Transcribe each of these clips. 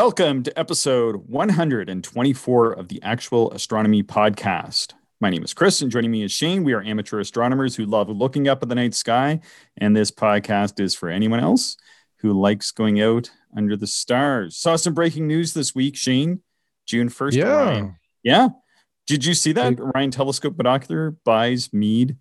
Welcome to episode 124 of the Actual Astronomy Podcast. My name is Chris, and joining me is Shane. We are amateur astronomers who love looking up at the night sky, and this podcast is for anyone else who likes going out under the stars. Saw some breaking news this week, Shane. June 1st. Yeah. Orion. Yeah. Did you see that? Orion Telescope Binocular buys Meade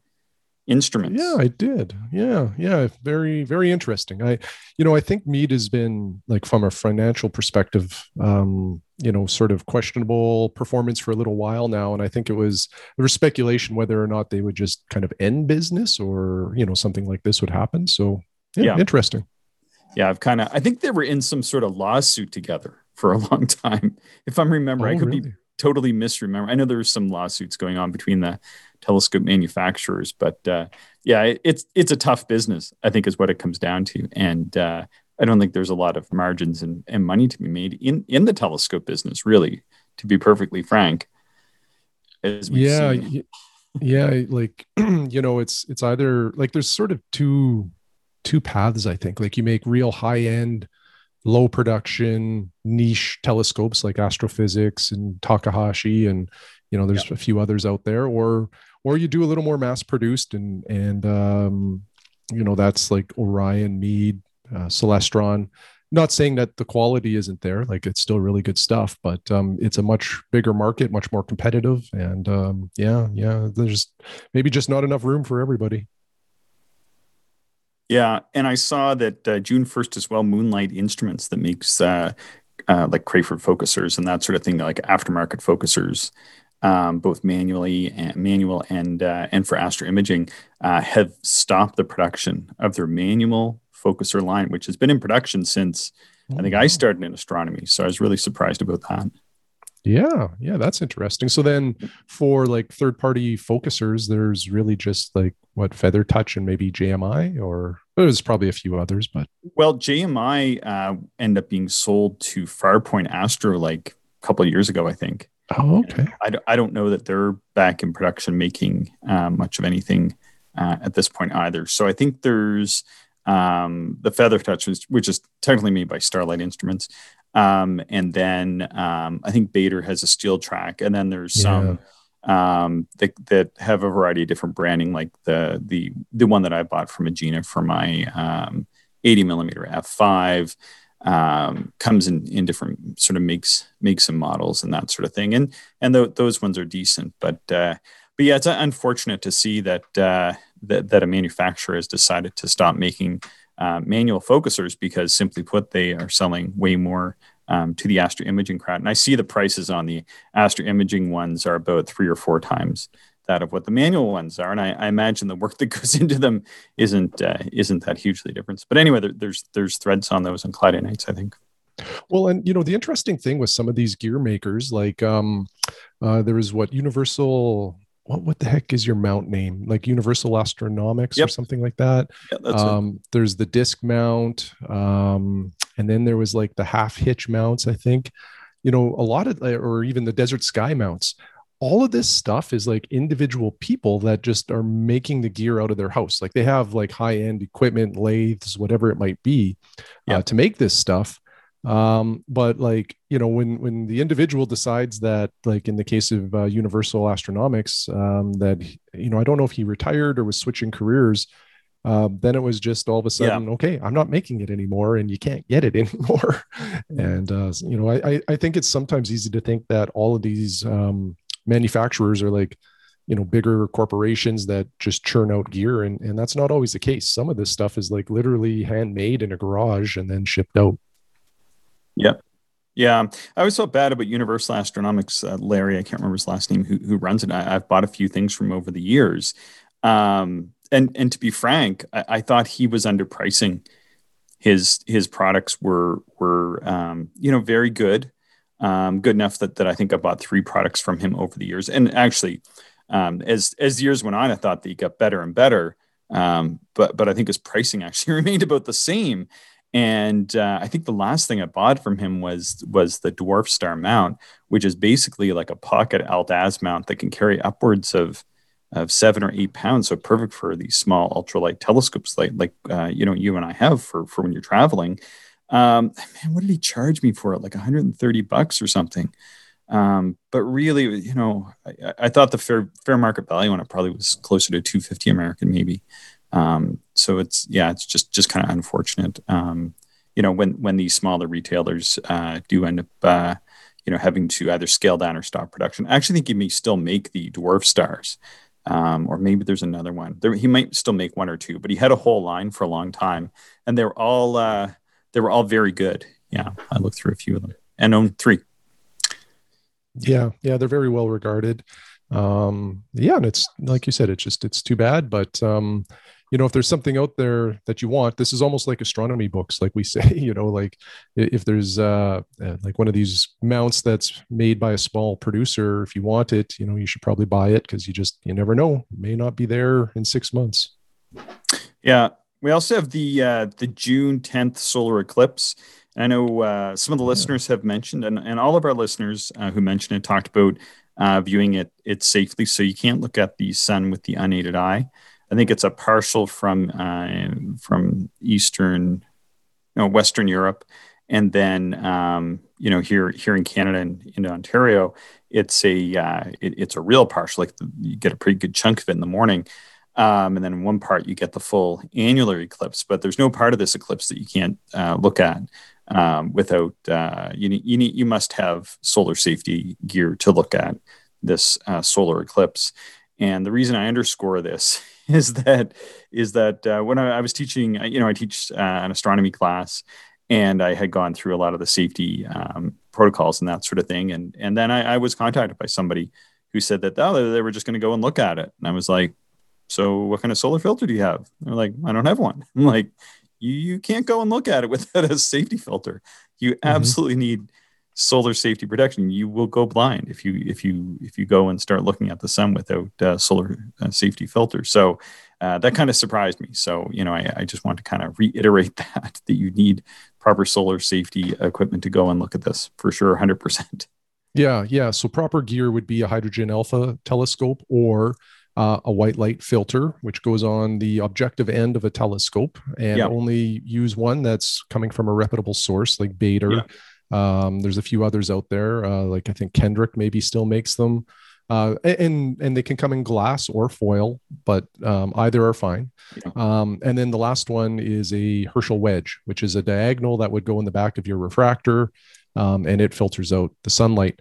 instruments. Yeah, I did. Yeah, yeah, very, very interesting. I, you know, I think Meade has been like from a financial perspective, um, you know, sort of questionable performance for a little while now, and I think it was there was speculation whether or not they would just kind of end business or you know something like this would happen. So yeah, Yeah. interesting. Yeah, I've kind of, I think they were in some sort of lawsuit together for a long time. If I'm remembering, I Oh, could be really? Totally misremember. I know there some lawsuits going on between the telescope manufacturers, but uh, yeah, it, it's it's a tough business. I think is what it comes down to, and uh, I don't think there's a lot of margins and, and money to be made in in the telescope business. Really, to be perfectly frank, yeah y- yeah like you know it's it's either like there's sort of two two paths i think like you make real high end low production niche telescopes like astrophysics and takahashi and you know there's a few others out there or or you do a little more mass produced and and um you know that's like orion Meade uh, celestron. Not saying that the quality isn't there like it's still really good stuff but um, it's a much bigger market much more competitive and um, yeah yeah there's maybe just not enough room for everybody Yeah, and I saw that uh, June first as well. Moonlight Instruments that makes uh, uh, like Crayford focusers and that sort of thing, like aftermarket focusers, um, both manually and manual and uh, and for astro imaging, uh, have stopped the production of their manual focuser line, which has been in production since I think I started in astronomy. So I was really surprised about that. Yeah yeah that's interesting so then for like third party focusers there's really just like what feather touch and maybe jmi or there's probably a few others but Well, JMI uh, ended up being sold to Farpoint Astro like a couple of years ago, I think. oh okay I, don't- I don't know that they're back in production making uh, much of anything uh, at this point either. So I think there's um, the Feather Touch, which is technically made by Starlight Instruments. Um, and then um, I think Baader has a steel track. And then there's some um, that, that have a variety of different branding, like the the the one that I bought from Agena for my um, 80 millimeter f5 um, comes in in different sort of makes makes and models and that sort of thing, and and th- those ones are decent, but uh, but yeah, it's unfortunate to see that uh, that that a manufacturer has decided to stop making uh, manual focusers because simply put, they are selling way more um, to the astro imaging crowd, and I see the prices on the astro imaging ones are about three or four times that of what the manual ones are, and I, I imagine the work that goes into them isn't uh, isn't that hugely different. But anyway, there, there's there's threads on those on Cloudy Nights, I think. Well, and you know, the interesting thing with some of these gear makers, like um uh there is what Universal what what the heck is your mount name? Like Universal Astronomics or something like that. Yeah, um there's the disc mount, um, and then there was like the half hitch mounts, I think. You know, a lot of or even the desert sky mounts. All of this stuff is like individual people that just are making the gear out of their house. Like they have like high end equipment, lathes, whatever it might be, Yeah. uh, to make this stuff um but like you know when when the individual decides that like in the case of uh, universal astronomics um that you know i don't know if he retired or was switching careers uh, then it was just all of a sudden okay i'm not making it anymore and you can't get it anymore. And uh you know I, I i think it's sometimes easy to think that all of these um manufacturers are like you know bigger corporations that just churn out gear and and that's not always the case. Some of this stuff is like literally handmade in a garage and then shipped out Yeah, Yeah, I always felt bad about Universal Astronomics. Uh, Larry, I can't remember his last name, who, who runs it. I, I've bought a few things from over the years, um, and and to be frank, I, I thought he was underpricing. His his products were were um, you know very good, um, good enough that that I think I bought three products from him over the years. And actually, um, as as years went on, I thought that he got better and better. Um, but but I think his pricing actually remained about the same. And uh, I think the last thing I bought from him was was the Dwarf Star mount, which is basically like a pocket alt-az mount that can carry upwards of of seven or eight pounds. So perfect for these small ultralight telescopes, like like uh, you know you and I have for for when you're traveling. Um, man, what did he charge me for it? Like 130 bucks or something. Um, but really, you know, I, I, thought the fair fair market value on it probably was closer to 250 American, maybe. Um, so it's yeah, it's just just kind of unfortunate. Um, you know, when when these smaller retailers uh, do end up, uh, you know, having to either scale down or stop production. I actually think he may still make the dwarf stars. Um, or maybe there's another one. There, he might still make one or two, but he had a whole line for a long time, and they were all uh, they were all very good. Yeah, I looked through a few of them and owned three. Yeah, yeah, they're very well regarded. Um, yeah, and it's like you said, it's just it's too bad, but um, you know, if there's something out there that you want, this is almost like astronomy books, like we say. You know, like if there's uh, uh like one of these mounts that's made by a small producer, if you want it, you know, you should probably buy it because you just you never know, it may not be there in six months. Yeah, we also have the uh, the June 10th solar eclipse. I know uh, some of the listeners have mentioned, and, and all of our listeners uh, who mentioned it talked about uh, viewing it it safely. So you can't look at the sun with the unaided eye. I think it's a partial from uh, from Eastern, no, Western Europe, and then um, you know here here in Canada and in Ontario, it's a uh, it, it's a real partial. Like the, you get a pretty good chunk of it in the morning. Um, and then in one part you get the full annular eclipse, but there's no part of this eclipse that you can't uh, look at um, without uh, you need, you need you must have solar safety gear to look at this uh, solar eclipse. And the reason I underscore this is that is that uh, when I, I, was teaching, you know, I teach uh, an astronomy class, and I had gone through a lot of the safety um, protocols and that sort of thing. And and then I, I was contacted by somebody who said that oh, they were just going to go and look at it, and I was like, so what kind of solar filter do you have? They're like, I don't have one. I'm like, you, you can't go and look at it without a safety filter. You mm-hmm. absolutely need solar safety protection. You will go blind if you if you if you go and start looking at the sun without uh, solar uh, safety filters. So uh, that kind of surprised me. So you know, I, I just want to kind of reiterate that that you need proper solar safety equipment to go and look at this for sure, hundred percent. Yeah, yeah. So proper gear would be a hydrogen alpha telescope or uh, a white light filter, which goes on the objective end of a telescope, and only use one that's coming from a reputable source like Baader. Um, there's a few others out there, uh, like I think Kendrick maybe still makes them, uh, and and they can come in glass or foil, but um, either are fine. Um, and then the last one is a Herschel wedge, which is a diagonal that would go in the back of your refractor, um, and it filters out the sunlight.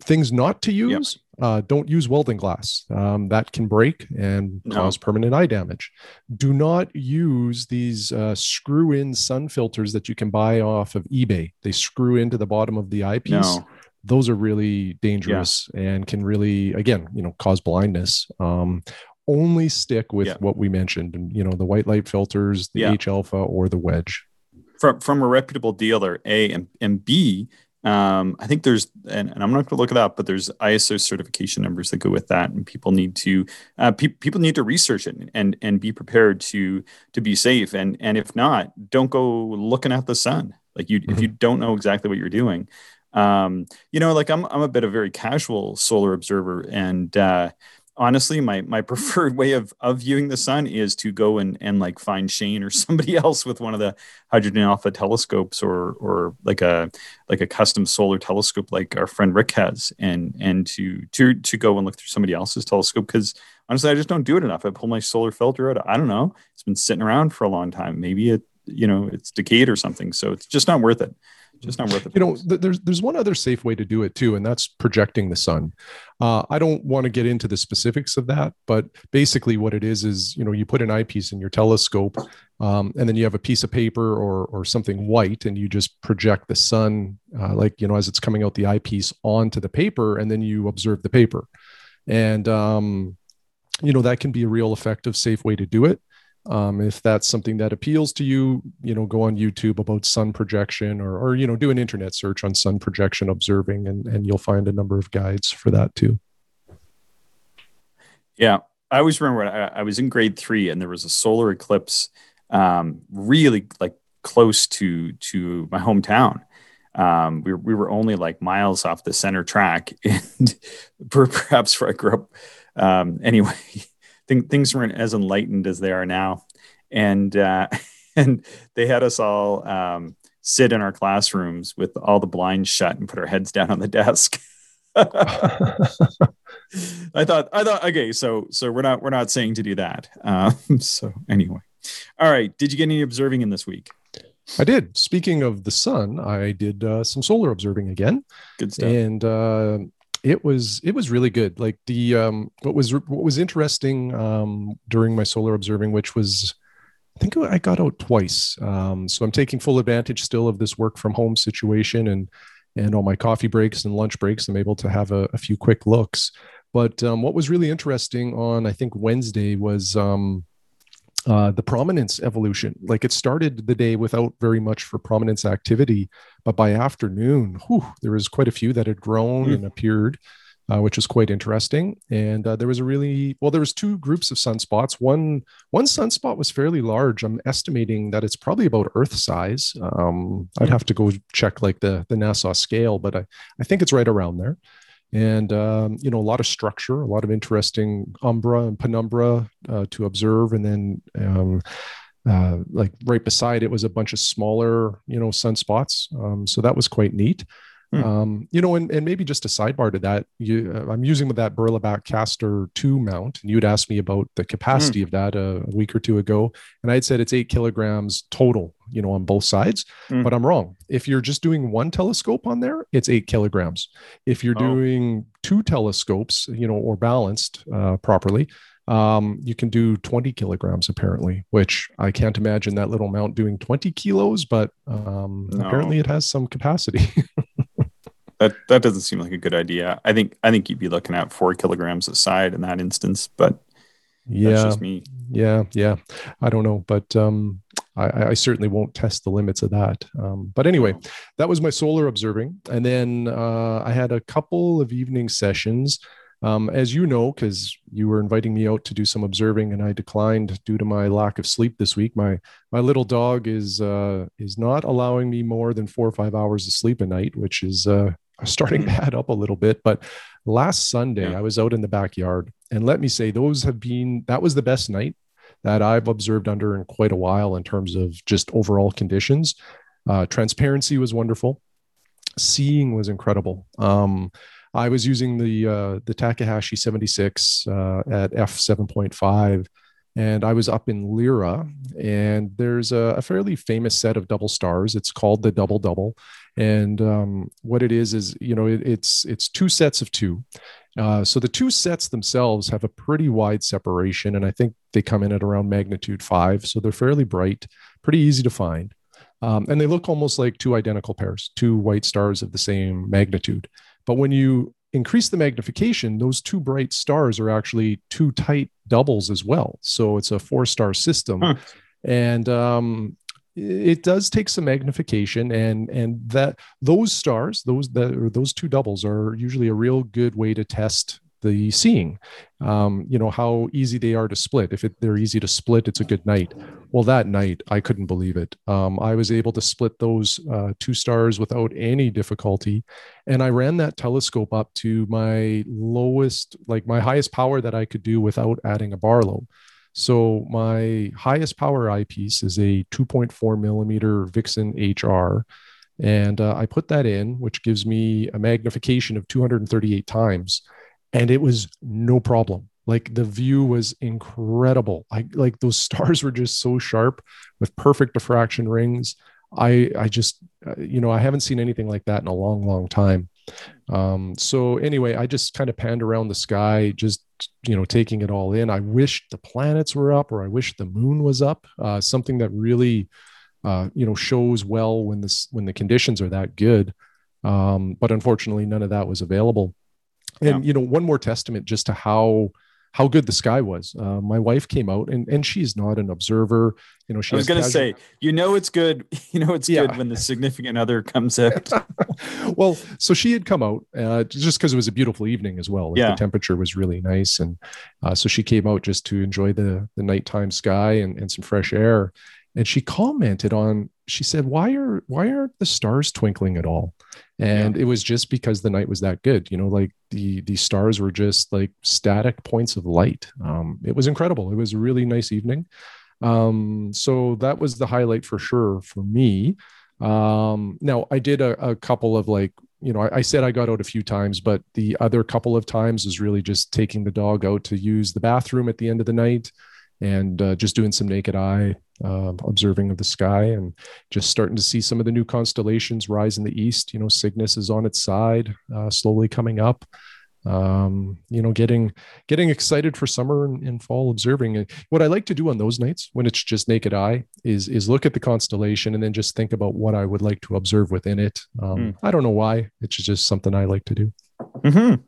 Things not to use uh, don't use welding glass. Um, that can break and no. cause permanent eye damage. Do not use these uh, screw in sun filters that you can buy off of eBay. They screw into the bottom of the eyepiece. No. Those are really dangerous yeah. and can really, again, you know, cause blindness. Um, only stick with yeah. what we mentioned, and you know, the white light filters, the yeah. H alpha, or the wedge. From from a reputable dealer, A and, and B, um, I think there's, and, and I'm not going to look it up, but there's ISO certification numbers that go with that, and people need to, uh, pe- people need to research it and and be prepared to to be safe. And and if not, don't go looking at the sun. Like you, mm-hmm. if you don't know exactly what you're doing, um, you know, like I'm I'm a bit of a very casual solar observer, and uh, honestly my my preferred way of of viewing the sun is to go and and like find Shane or somebody else with one of the hydrogen alpha telescopes or or like a like a custom solar telescope like our friend Rick has and and to to to go and look through somebody else's telescope because honestly I just don't do it enough. I pull my solar filter out. I don't know. It's been sitting around for a long time. Maybe it you know it's decayed or something. So it's just not worth it just not worth it. You know, th- there's there's one other safe way to do it too, and that's projecting the sun. Uh, I don't want to get into the specifics of that, but basically, what it is is you know you put an eyepiece in your telescope, um, and then you have a piece of paper or or something white, and you just project the sun, uh, like you know as it's coming out the eyepiece onto the paper, and then you observe the paper, and um, you know that can be a real effective, safe way to do it. Um, if that's something that appeals to you, you know, go on YouTube about sun projection or, or you know, do an internet search on sun projection observing and, and you'll find a number of guides for that too. Yeah. I always remember I, I was in grade three and there was a solar eclipse um, really like close to, to my hometown. Um, we, we were only like miles off the center track and perhaps where I grew up. Um, anyway, think things weren't as enlightened as they are now, and uh, and they had us all um, sit in our classrooms with all the blinds shut and put our heads down on the desk. I thought I thought okay, so so we're not we're not saying to do that. Um, so anyway, all right. Did you get any observing in this week? I did. Speaking of the sun, I did uh, some solar observing again. Good stuff. And uh, it was it was really good. Like the um, what was what was interesting um, during my solar observing, which was I think I got out twice. Um, so I'm taking full advantage still of this work from home situation and and all my coffee breaks and lunch breaks. I'm able to have a, a few quick looks. But um, what was really interesting on I think Wednesday was um, uh, the prominence evolution. Like it started the day without very much for prominence activity, but by afternoon, whew, there was quite a few that had grown mm. and appeared, uh, which was quite interesting. And uh, there was a really well, there was two groups of sunspots. One one sunspot was fairly large. I'm estimating that it's probably about Earth size. Um, I'd hmm. have to go check like the the NASA scale, but I I think it's right around there and um, you know a lot of structure a lot of interesting umbra and penumbra uh, to observe. And then um, uh, like right beside it was a bunch of smaller you know sunspots. Um, so that was quite neat Hmm. Um, you know, and, and maybe just a sidebar to that, you, uh, I'm using with that Berlebach Castor 2 mount, and you'd asked me about the capacity hmm. of that a, a, week or two ago, and I'd said it's eight kilograms total, you know, on both sides, hmm. but I'm wrong. If you're just doing one telescope on there, it's eight kilograms. If you're oh. doing two telescopes, you know, or balanced uh, properly, um, you can do 20 kilograms apparently, which I can't imagine that little mount doing 20 kilos, but um, no. apparently it has some capacity. that that doesn't seem like a good idea. I think I think you'd be looking at four kilograms a side in that instance, but yeah, just me. Yeah, yeah. I don't know, but um, I, I, certainly won't test the limits of that. Um, but anyway, that was my solar observing, and then uh, I had a couple of evening sessions. Um, as you know, because you were inviting me out to do some observing, and I declined due to my lack of sleep this week. My my little dog is uh, is not allowing me more than four or five hours of sleep a night, which is uh, starting to add up a little bit. But last Sunday, yeah. I was out in the backyard, and let me say, those have been that was the best night that I've observed under in quite a while in terms of just overall conditions. Uh, transparency was wonderful. Seeing was incredible. Um, I was using the uh, the Takahashi 76 uh, at f 7.5 and I was up in Lyra, and there's a, a, fairly famous set of double stars. It's called the double double, and um, what it is is you know it, it's it's two sets of two. Uh, so the two sets themselves have a pretty wide separation, and I think they come in at around magnitude five. So they're fairly bright, pretty easy to find, um, and they look almost like two identical pairs, two white stars of the same magnitude. But when you increase the magnification, those two bright stars are actually two tight doubles as well. So it's a four star system. Huh. And um, it does take some magnification and and that those stars those that are those two doubles are usually a real good way to test the seeing. Um, you know how easy they are to split. If it, they're easy to split it's a good night. Well that night i couldn't believe it. Um, i was able to split those uh, two stars without any difficulty and i ran that telescope up to my lowest like my highest power that i could do without adding a barlow so my highest power eyepiece is a 2.4 millimeter vixen hr and uh, i put that in which gives me a magnification of 238 times. And it was no problem. Like the view was incredible. I, like those stars were just so sharp with perfect diffraction rings. I i just uh, you know i haven't seen anything like that in a long long time um so anyway i just kind of panned around the sky just you know taking it all in. I wish the planets were up or i wish the moon was up. Uh, something that really uh, you know shows well when this when the conditions are that good. Um, but unfortunately none of that was available. And yeah. you know one more testament just to how how good the sky was. Uh, my wife came out, and and she's not an observer. You know, she. I was going to say, you know, it's good. You know, it's yeah. good when the significant other comes out. well, so she had come out uh, just because it was a beautiful evening as well. Like yeah, the temperature was really nice, and uh, so she came out just to enjoy the the nighttime sky and and some fresh air. And she commented on. She said, "Why are why aren't the stars twinkling at all?" and yeah. it was just because the night was that good you know like the the stars were just like static points of light. Um, it was incredible. It was a really nice evening. Um, so that was the highlight for sure for me. Um, now I did a, a couple of like, you know, I, I, said I got out a few times, but the other couple of times was really just taking the dog out to use the bathroom at the end of the night and uh, just doing some naked eye uh, observing of the sky and just starting to see some of the new constellations rise in the east. You know, Cygnus is on its side, uh, slowly coming up um, you know, getting getting excited for summer and, and, fall observing. And what I like to do on those nights when it's just naked eye is is look at the constellation and then just think about what I would like to observe within it. Um, mm. I don't know why. It's just something I like to do. Mm-hmm.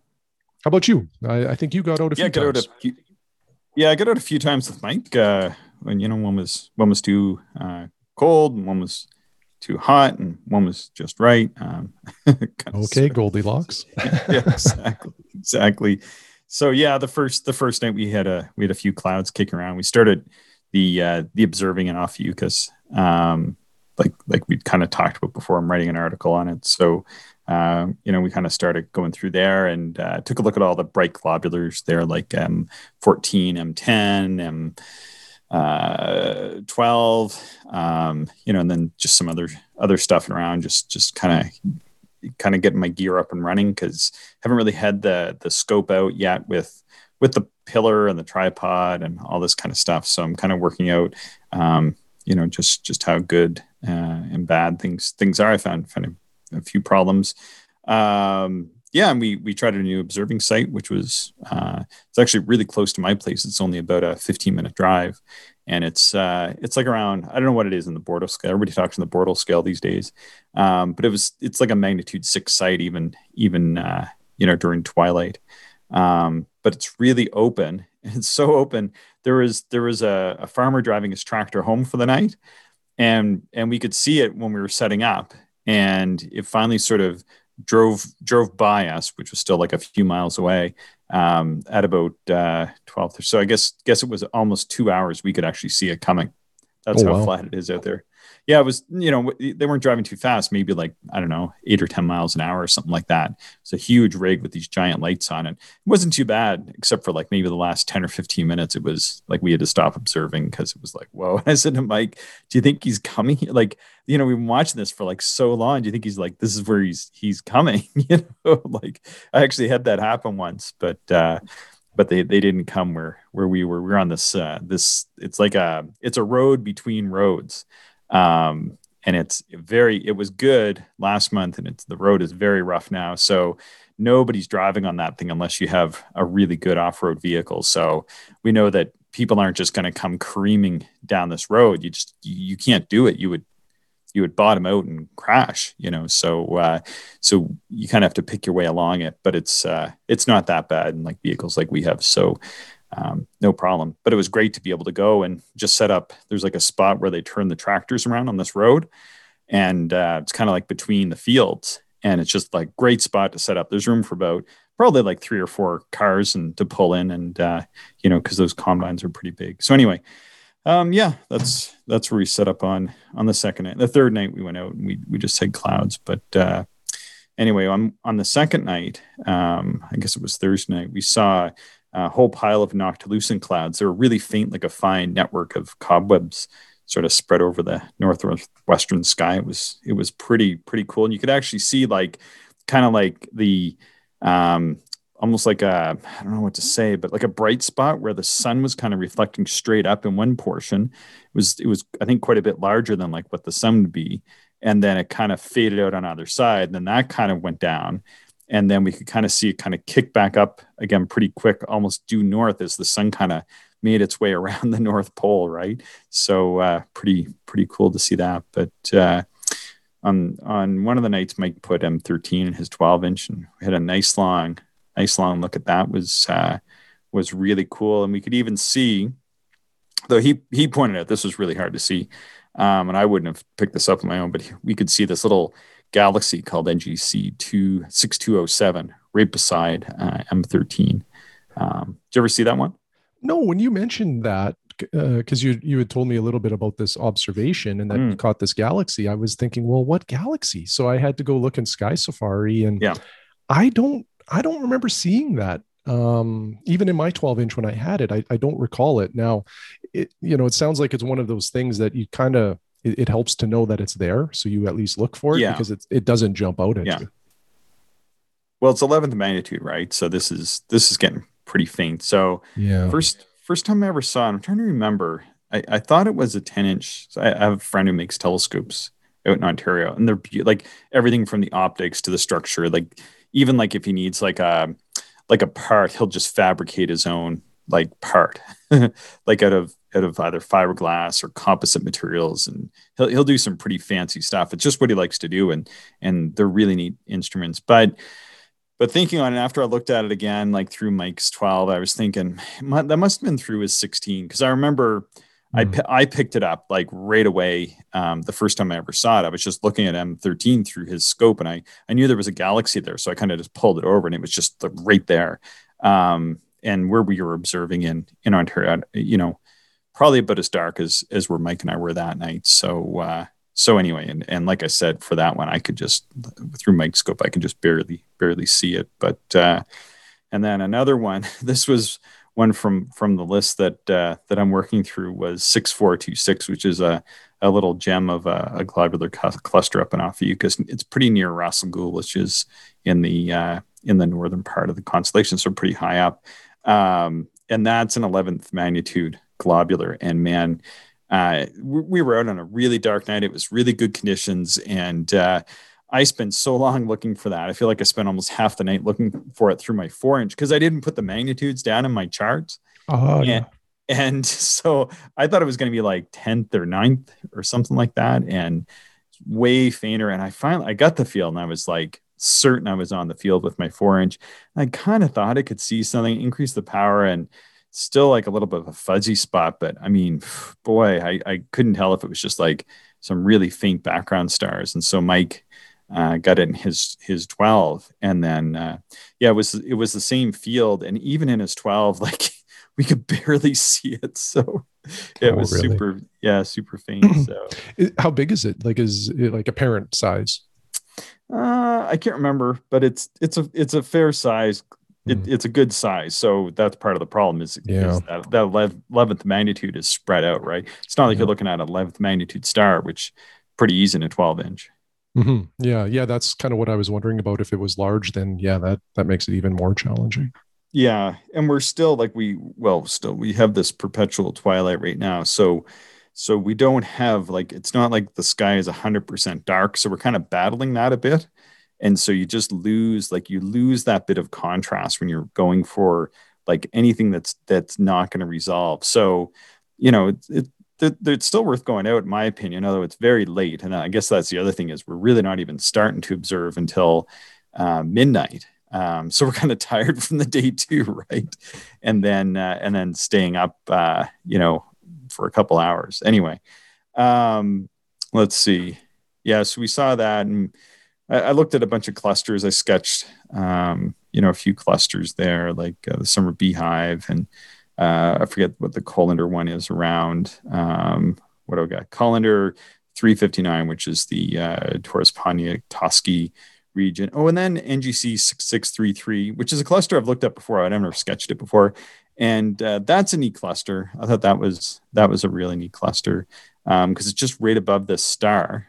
How about you? I, I, think you got out a few yeah, times. Out a yeah, I got out a few times with Mike. Uh, when you know one was one was too uh, cold and one was too hot and one was just right. Um, okay, Goldilocks. yeah, exactly, exactly. So yeah, the first the first night we had a we had a few clouds kicking around. We started the uh, the observing in Ophiuchus, um, like like we'd kind of talked about before. I'm writing an article on it, so uh, you know we kind of started going through there and uh, took a look at all the bright globulars there, like M14, M10, M uh, 12 um, you know and then just some other other stuff around just just kind of kind of getting my gear up and running because haven't really had the the scope out yet with with the pillar and the tripod and all this kind of stuff. So i'm kind of working out um, you know just just how good uh, and bad things things are i found found a, few problems um, yeah, and we we tried a new observing site, which was uh, it's actually really close to my place. It's only about a 15 minute drive, and it's uh, it's like around I don't know what it is in the Bortle scale. Everybody talks in the Bortle scale these days, um, but it was it's like a magnitude six site even even uh, you know during twilight. Um, but it's really open. It's so open. There was there was a, a farmer driving his tractor home for the night, and and we could see it when we were setting up, and it finally sort of drove drove by us, which was still like a few miles away, um, at about uh, 12. So I guess guess it was almost two hours. We could actually see it coming. That's oh, how wow. flat it is out there yeah, it was, you know, they weren't driving too fast, maybe like, I don't know, eight or 10 miles an hour or something like that. It's a huge rig with these giant lights on it. It wasn't too bad, except for like maybe the last 10 or 15 minutes. It was like we had to stop observing because it was like, whoa. I said to Mike, do you think he's coming? Like, you know, we've been watching this for like so long. Do you think he's like, this is where he's, he's coming? you know, like I actually had that happen once, but, uh, but they, they didn't come where where we were. We are on this uh, this it's like a it's a road between roads um, and it's very it was good last month and it's the road is very rough now. So nobody's driving on that thing unless you have a really good off-road vehicle. So we know that people aren't just going to come creaming down this road. You just you can't do it. You would you would bottom out and crash you know? So uh, so you kind of have to pick your way along it but it's uh, it's not that bad in like vehicles like we have. So um, no problem. But it was great to be able to go and just set up. There's like a spot where they turn the tractors around on this road, and uh, it's kind of like between the fields, and it's just like great spot to set up. There's room for about probably like three or four cars and to pull in, and uh, you know because those combines are pretty big. So anyway, um, yeah, that's that's where we set up on on the second night. The third night we went out and we we just had clouds, but. Uh, anyway, on on the second night, um, I guess it was Thursday night, we saw a whole pile of noctilucent clouds. They were really faint, like a fine network of cobwebs sort of spread over the northwestern sky. It was it was pretty pretty cool, and you could actually see like kind of like the um, almost like a I don't know what to say, but like a bright spot where the sun was kind of reflecting straight up in one portion. It was it was I think quite a bit larger than like what the sun would be, and then it kind of faded out on either side. And then that kind of went down, and then we could kind of see it kind of kick back up again pretty quick, almost due north as the sun kind of made its way around the North Pole, right? So uh, pretty pretty cool to see that. But uh, on on one of the nights, Mike put M13 in his 12 inch, and we had a nice long nice long look at that. was uh, was really cool, and we could even see, though he he pointed out this was really hard to see, um, and I wouldn't have picked this up on my own, but we could see this little galaxy called NGC 6207 right beside uh, M13. Um, did you ever see that one? No, when you mentioned that, because uh, you you had told me a little bit about this observation and that mm. you caught this galaxy, I was thinking, well, what galaxy? So I had to go look in Sky Safari, and yeah, I don't I don't remember seeing that. Um, even in my 12 inch when I had it, I, I don't recall it. Now, it you know it sounds like it's one of those things that you kind of it, it, helps to know that it's there, so you at least look for it yeah. because it it doesn't jump out at Yeah. you. Well, it's 11th magnitude, right? So this is this is getting pretty faint. So Yeah. first first time I ever saw it, I'm trying to remember. I, I thought it was a 10 inch. So I, I have a friend who makes telescopes out in Ontario, and they're be- like everything from the optics to the structure. Like even like if he needs like a like a part, he'll just fabricate his own like part, like out of out of either fiberglass or composite materials, and he'll he'll do some pretty fancy stuff. It's just what he likes to do, and and they're really neat instruments. But but thinking on it after I looked at it again, like through Mike's 12, I was thinking "mu- that must have been through his 16 because I remember I Mm. pi- I picked it up like right away. Um, the first time I ever saw it, I was just looking at M13 through his scope, and I I knew there was a galaxy there, so I kind of just pulled it over, and it was just the, right there. Um, and where we were observing in in Ontario, you know, probably about as dark as as where Mike and I were that night. So uh, so anyway, and and like I said, for that one, I could just through Mike's scope, I could just barely barely see it. But uh, and then another one. This was one from from the list that uh, that I'm working through was six four two six, which is a a little gem of a, a globular cu- cluster up in Ophiuchus. It's pretty near Al which is in the uh, in the northern part of the constellation, so pretty high up. Um, and that's an 11th magnitude globular. And man, uh, we, we were out on a really dark night. It was really good conditions, and uh, I spent so long looking for that. I feel like I spent almost half the night looking for it through my four inch because I didn't put the magnitudes down in my charts. Oh, Yeah. And so I thought it was going to be like 10th or 9th or something like that. And way fainter. And I finally I got the field and I was like certain I was on the field with my four inch. I kind of thought I could see something, increase the power and still like a little bit of a fuzzy spot. But I mean, boy, I, I couldn't tell if it was just like some really faint background stars. And so Mike uh, got it in his his 12 and then uh, yeah it was it was the same field and even in his 12 like we could barely see it so it Oh, was really? super yeah super faint so how big is it? Like, is it like a parent size? uh, i can't remember but it's it's a it's a fair size it, Mm. it's a good size so that's part of the problem is, Yeah. is that that 11th magnitude is spread out right it's not like Yeah. you're looking at an 11th magnitude star which pretty easy in a 12 inch Mhm. Yeah, yeah, that's kind of what I was wondering about. If it was large, then yeah, that that makes it even more challenging. Yeah, and we're still like we well still we have this perpetual twilight right now. So so we don't have like it's not like the sky is 100% dark, so we're kind of battling that a bit. And so you just lose like you lose that bit of contrast when you're going for like anything that's that's not going to resolve. So, you know, it, it it's still worth going out in my opinion, although it's very late. And I guess that's the other thing is we're really not even starting to observe until uh, midnight. Um, so we're kind of tired from the day too, right? And then uh, and then staying up, uh, you know, for a couple hours. Anyway, um, let's see. Yeah, so we saw that, and I, I looked at a bunch of clusters. I sketched, um, you know, a few clusters there, like uh, the summer beehive, and uh, I forget what the Collinder one is around. Um, what do I got? Collinder 359, which is the uh, Taurus Poniatowski region. Oh, and then NGC 6633, which is a cluster I've looked at before. I've never sketched it before. And uh, that's a neat cluster. I thought that was that was a really neat cluster because it's just right above this star.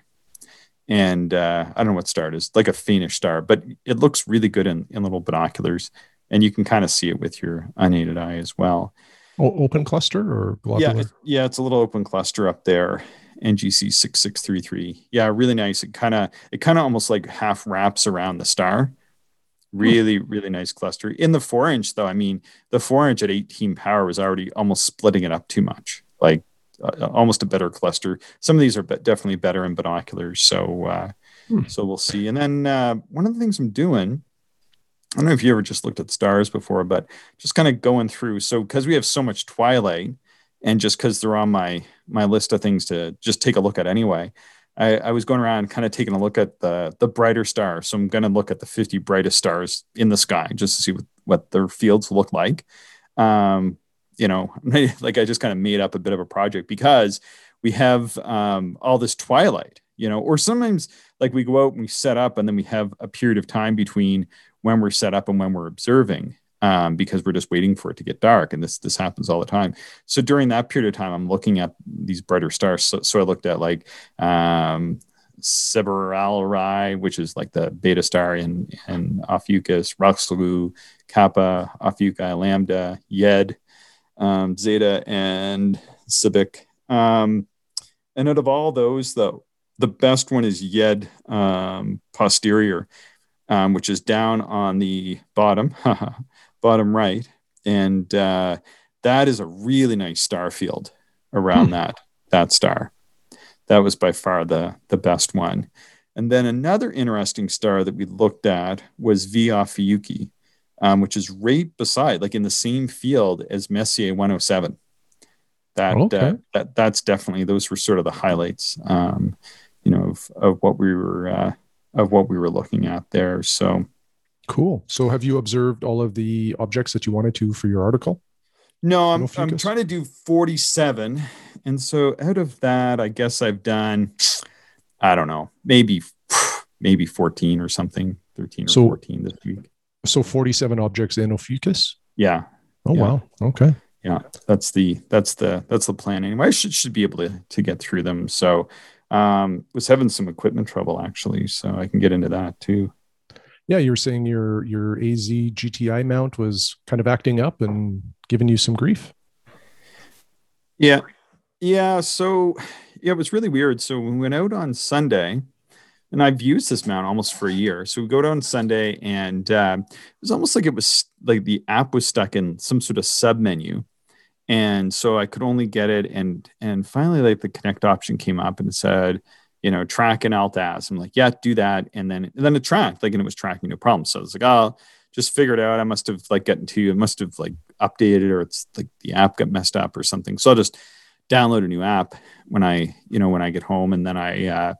And uh, I don't know what star it is, like a faintish star, but it looks really good in, in little binoculars. And you can kind of see it with your unaided eye as well. O- open cluster or globular? Yeah, it, yeah, it's a little open cluster up there. NGC six six three three. Yeah, really nice. It kind of it kind of almost like half wraps around the star. Really, really nice cluster. In the four inch though, I mean, the four inch at 18 power was already almost splitting it up too much. Like almost a better cluster. Some of these are definitely better in binoculars. So uh, Hmm. so we'll see. And then uh, one of the things I'm doing. I don't know if you ever just looked at stars before, but just kind of going through. So because we have so much twilight, and just because they're on my my list of things to just take a look at anyway, I, I was going around kind of taking a look at the the brighter stars. So I'm going to look at the 50 brightest stars in the sky just to see what, what their fields look like. Um, you know, like I just kind of made up a bit of a project because we have um, all this twilight. You know, or sometimes like we go out and we set up, and then we have a period of time between when we're set up and when we're observing. um, because we're just waiting for it to get dark, and this this happens all the time. So during that period of time, I'm looking at these brighter stars. So, so I looked at like um, which is like the beta star in in Ophiuchus, Rasalhague, Kappa, Ophiuchi, Lambda, Yed, um, Zeta, and Sabik. Um, and out of all those, though, the best one is Yed um, posterior, um, which is down on the bottom, bottom right, and uh, that is a really nice star field around hmm. that that star. That was by far the the best one. And then another interesting star that we looked at was V Ophiuchi, um, which is right beside, like in the same field as Messier 107 that okay. uh, that that's definitely those were sort of the highlights um, you know of, of what we were uh, of what we were looking at there. So cool. So have you observed all of the objects that you wanted to for your article? No i'm, I'm trying to do 47 and so out of that i guess i've done i don't know maybe maybe 14 or something 13 or so, 14 this week so 47 objects in ophiuchus? Yeah. Oh yeah. wow. Okay. Yeah. That's the that's the that's the plan. Anyway i should, should be able to to get through them. So um was having some equipment trouble actually so i can get into that too. Yeah you were saying your your az gti mount was kind of acting up and giving you some grief. Yeah. Yeah so yeah it was really weird. So we went out on sunday and I've used this mount almost for a year. So we go down Sunday, and uh, it was almost like it was like the app was stuck in some sort of sub menu, and so I could only get it. And and finally, like the connect option came up and said, you know, track and alt-az. I'm like, yeah, do that. And then and then it tracked, like, and it was tracking no problem. So I was like, oh, just figured out. I must have like gotten to, it must have like updated or it's like the app got messed up or something. So I'll just download a new app when I, you know, when I get home. And then I, uh,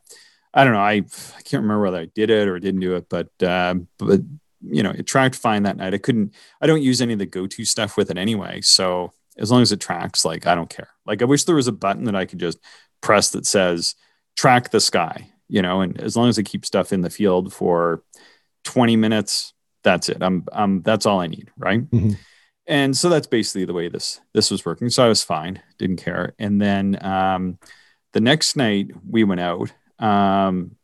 I don't know, I, I can't remember whether I did it or didn't do it, but, uh, but you know, it tracked fine that night. I couldn't, I don't use any of the go-to stuff with it anyway. So as long as it tracks, like I don't care. Like I wish there was a button that I could just press that says track the sky, you know, and as long as I keep stuff in the field for 20 minutes, that's it. I'm, I'm that's all I need, right? Mm-hmm. And so that's basically the way this this was working. So I was fine, didn't care. And then um, the next night we went out. Um,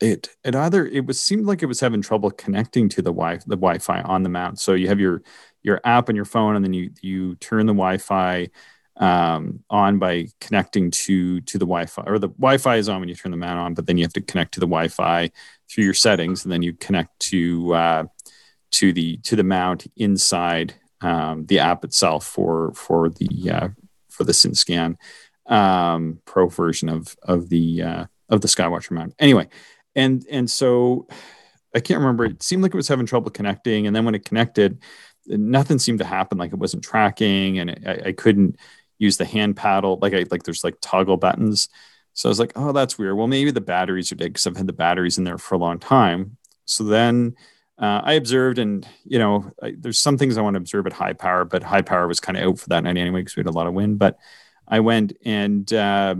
it it either it was seemed like it was having trouble connecting to the wi the Wi-Fi on the mount. So you have your your app on your phone, and then you you turn the Wi-Fi um, on by connecting to to the Wi-Fi, or the Wi-Fi is on when you turn the mount on, but then you have to connect to the Wi-Fi through your settings, and then you connect to uh, to the to the mount inside um, the app itself for for the uh, for the SynScan um, Pro version of of the uh, of the Skywatcher mount. Anyway, and and so I can't remember. It seemed like it was having trouble connecting, and then when it connected, nothing seemed to happen like it wasn't tracking and I, I, couldn't use the hand paddle like i like there's like toggle buttons so i was like oh that's weird well maybe the batteries are dead because i've had the batteries in there for a long time so then uh, i observed and you know I, there's some things i want to observe at high power but high power was kind of out for that night anyway because we had a lot of wind but i went and uh,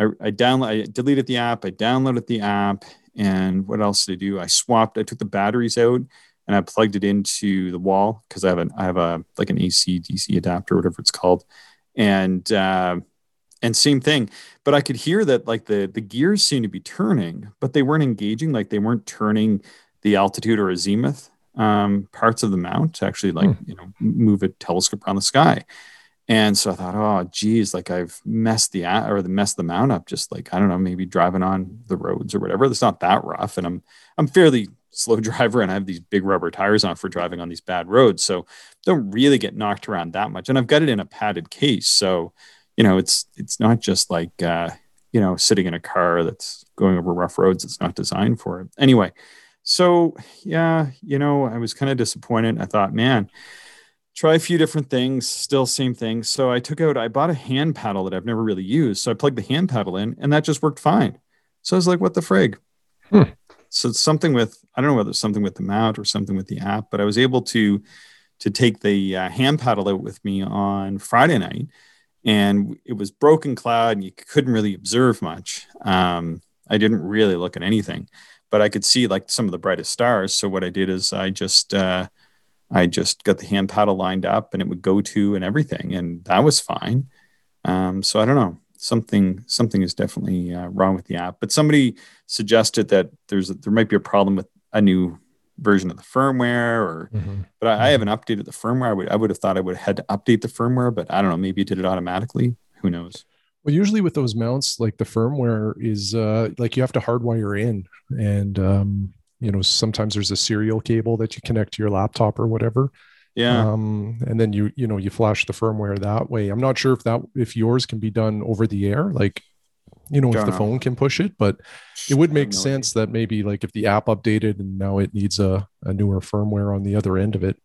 I, I download i deleted the app i downloaded the app and what else did i do i swapped i took the batteries out and I plugged it into the wall because I have an I have a like an AC DC adapter, whatever it's called, and uh, and same thing. But I could hear that like the the gears seemed to be turning, but they weren't engaging. Like they weren't turning the altitude or azimuth um, parts of the mount to actually like hmm. you know move a telescope around the sky. And so I thought, oh, geez, like I've messed the or the messed the mount up. Just like I don't know, maybe driving on the roads or whatever. It's not that rough, and I'm I'm fairly slow driver and I have these big rubber tires on for driving on these bad roads. So don't really get knocked around that much. And I've got it in a padded case. So, you know, it's it's not just like uh, you know, sitting in a car that's going over rough roads. It's not designed for it. Anyway, so yeah, you know, I was kind of disappointed. I thought, man, try a few different things, still same thing. So I took out, I bought a hand paddle that I've never really used. So I plugged the hand paddle in and that just worked fine. So I was like, what the frig? Hmm so it's something with I don't know whether it's something with the mount or something with the app, but I was able to to take the uh, hand paddle out with me on Friday night, and it was broken cloud, and you couldn't really observe much. Um, I didn't really look at anything, but I could see like some of the brightest stars. So what I did is I just uh, I just got the hand paddle lined up and it would go to and everything, and that was fine. Um, so I don't know. Something something is definitely uh, wrong with the app. But somebody suggested that there's a, there might be a problem with a new version of the firmware, or mm-hmm. but I, I, mm-hmm. haven't updated the firmware. I would I would have thought I would have had to update the firmware, but I don't know. Maybe it did it automatically. Who knows? Well, usually with those mounts, like the firmware is uh, like you have to hardwire in, and um, you know sometimes there's a serial cable that you connect to your laptop or whatever. Yeah. Um, and then you you know you flash the firmware that way. I'm not sure if that if yours can be done over the air like you know Don't if the know. phone can push it but it would make sense that maybe like if the app updated and now it needs a, a newer firmware on the other end of it.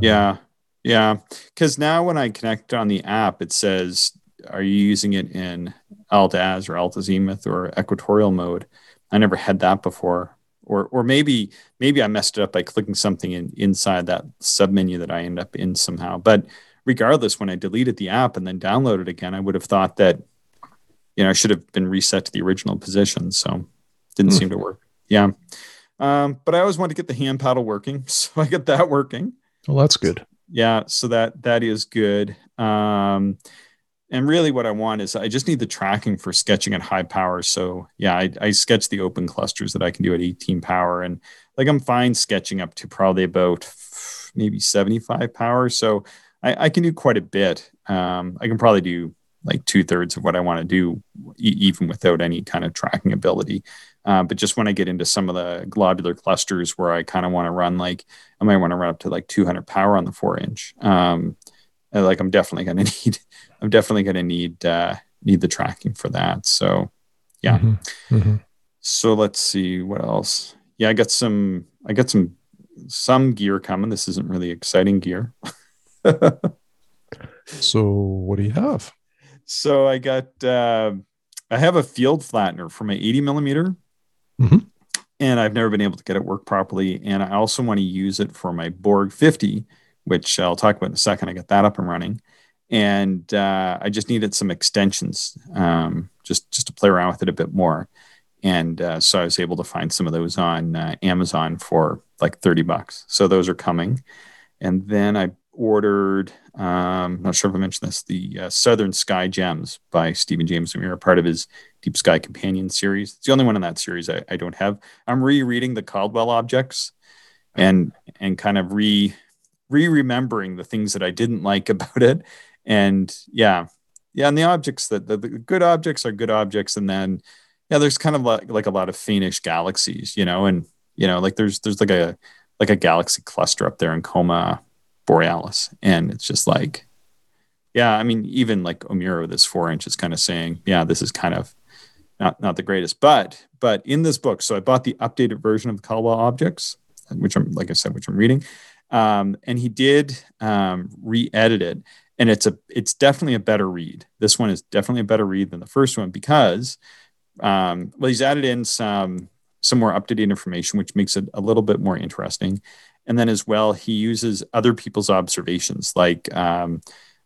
Yeah. Yeah. Because now when i connect on the app it says are you using it in alt-az or alt-azimuth or equatorial mode? I never had that before or or maybe maybe I messed it up by clicking something in, inside that sub menu that I end up in somehow. But regardless, when I deleted the app and then downloaded again, I would have thought that you know I should have been reset to the original position. So didn't mm. seem to work. Yeah. Um, but I always want to get the hand paddle working, so I get that working. Well, that's good. Yeah, so that that is good. Um, and really what I want is I just need the tracking for sketching at high power. So yeah, I, I sketch the open clusters that I can do at 18 power, and like I'm fine sketching up to probably about maybe 75 power. So I, I can do quite a bit. Um, I can probably do like two thirds of what I want to do, e- even without any kind of tracking ability. Uh, but just when I get into some of the globular clusters where I kind of want to run, like I might want to run up to like 200 power on the four inch. Um, like I'm definitely going to need I'm definitely going to need uh, need the tracking for that. So, yeah. Mm-hmm. Mm-hmm. So let's see what else. Yeah, I got some. I got some some gear coming. This isn't really exciting gear. so what do you have? So I got. Uh, I have a field flattener for my 80 millimeter. Mm-hmm. And I've never been able to get it work properly. And I also want to use it for my Borg 50, which I'll talk about in a second. I got that up and running and uh, I just needed some extensions, um, just just to play around with it a bit more. And uh, so I was able to find some of those on uh, Amazon for like thirty bucks. So those are coming. And then I ordered, um, not sure if I mentioned this, the uh, Southern Sky Gems by Stephen James O'Meara, part of his Deep Sky Companion series. It's the only one in that series I, I don't have. I'm rereading the Caldwell objects and and kind of re re-remembering the things that I didn't like about it and yeah yeah and the objects that the, the, good objects are good objects. And then yeah there's kind of like, like a lot of faintish galaxies you know and you know like there's there's like a like a galaxy cluster up there in coma borealis. And it's just like yeah i mean even like O'Meara this four inch is kind of saying yeah this is kind of not not the greatest. But but in this book so i bought the updated version of caldwell objects which i'm like i said which i'm reading. Um, and he did um, re-edit it and it's a it's definitely a better read. This one is definitely a better read than the first one because um, well he's added in some some more up to date information, which makes it a little bit more interesting. And then as well, he uses other people's observations, like um,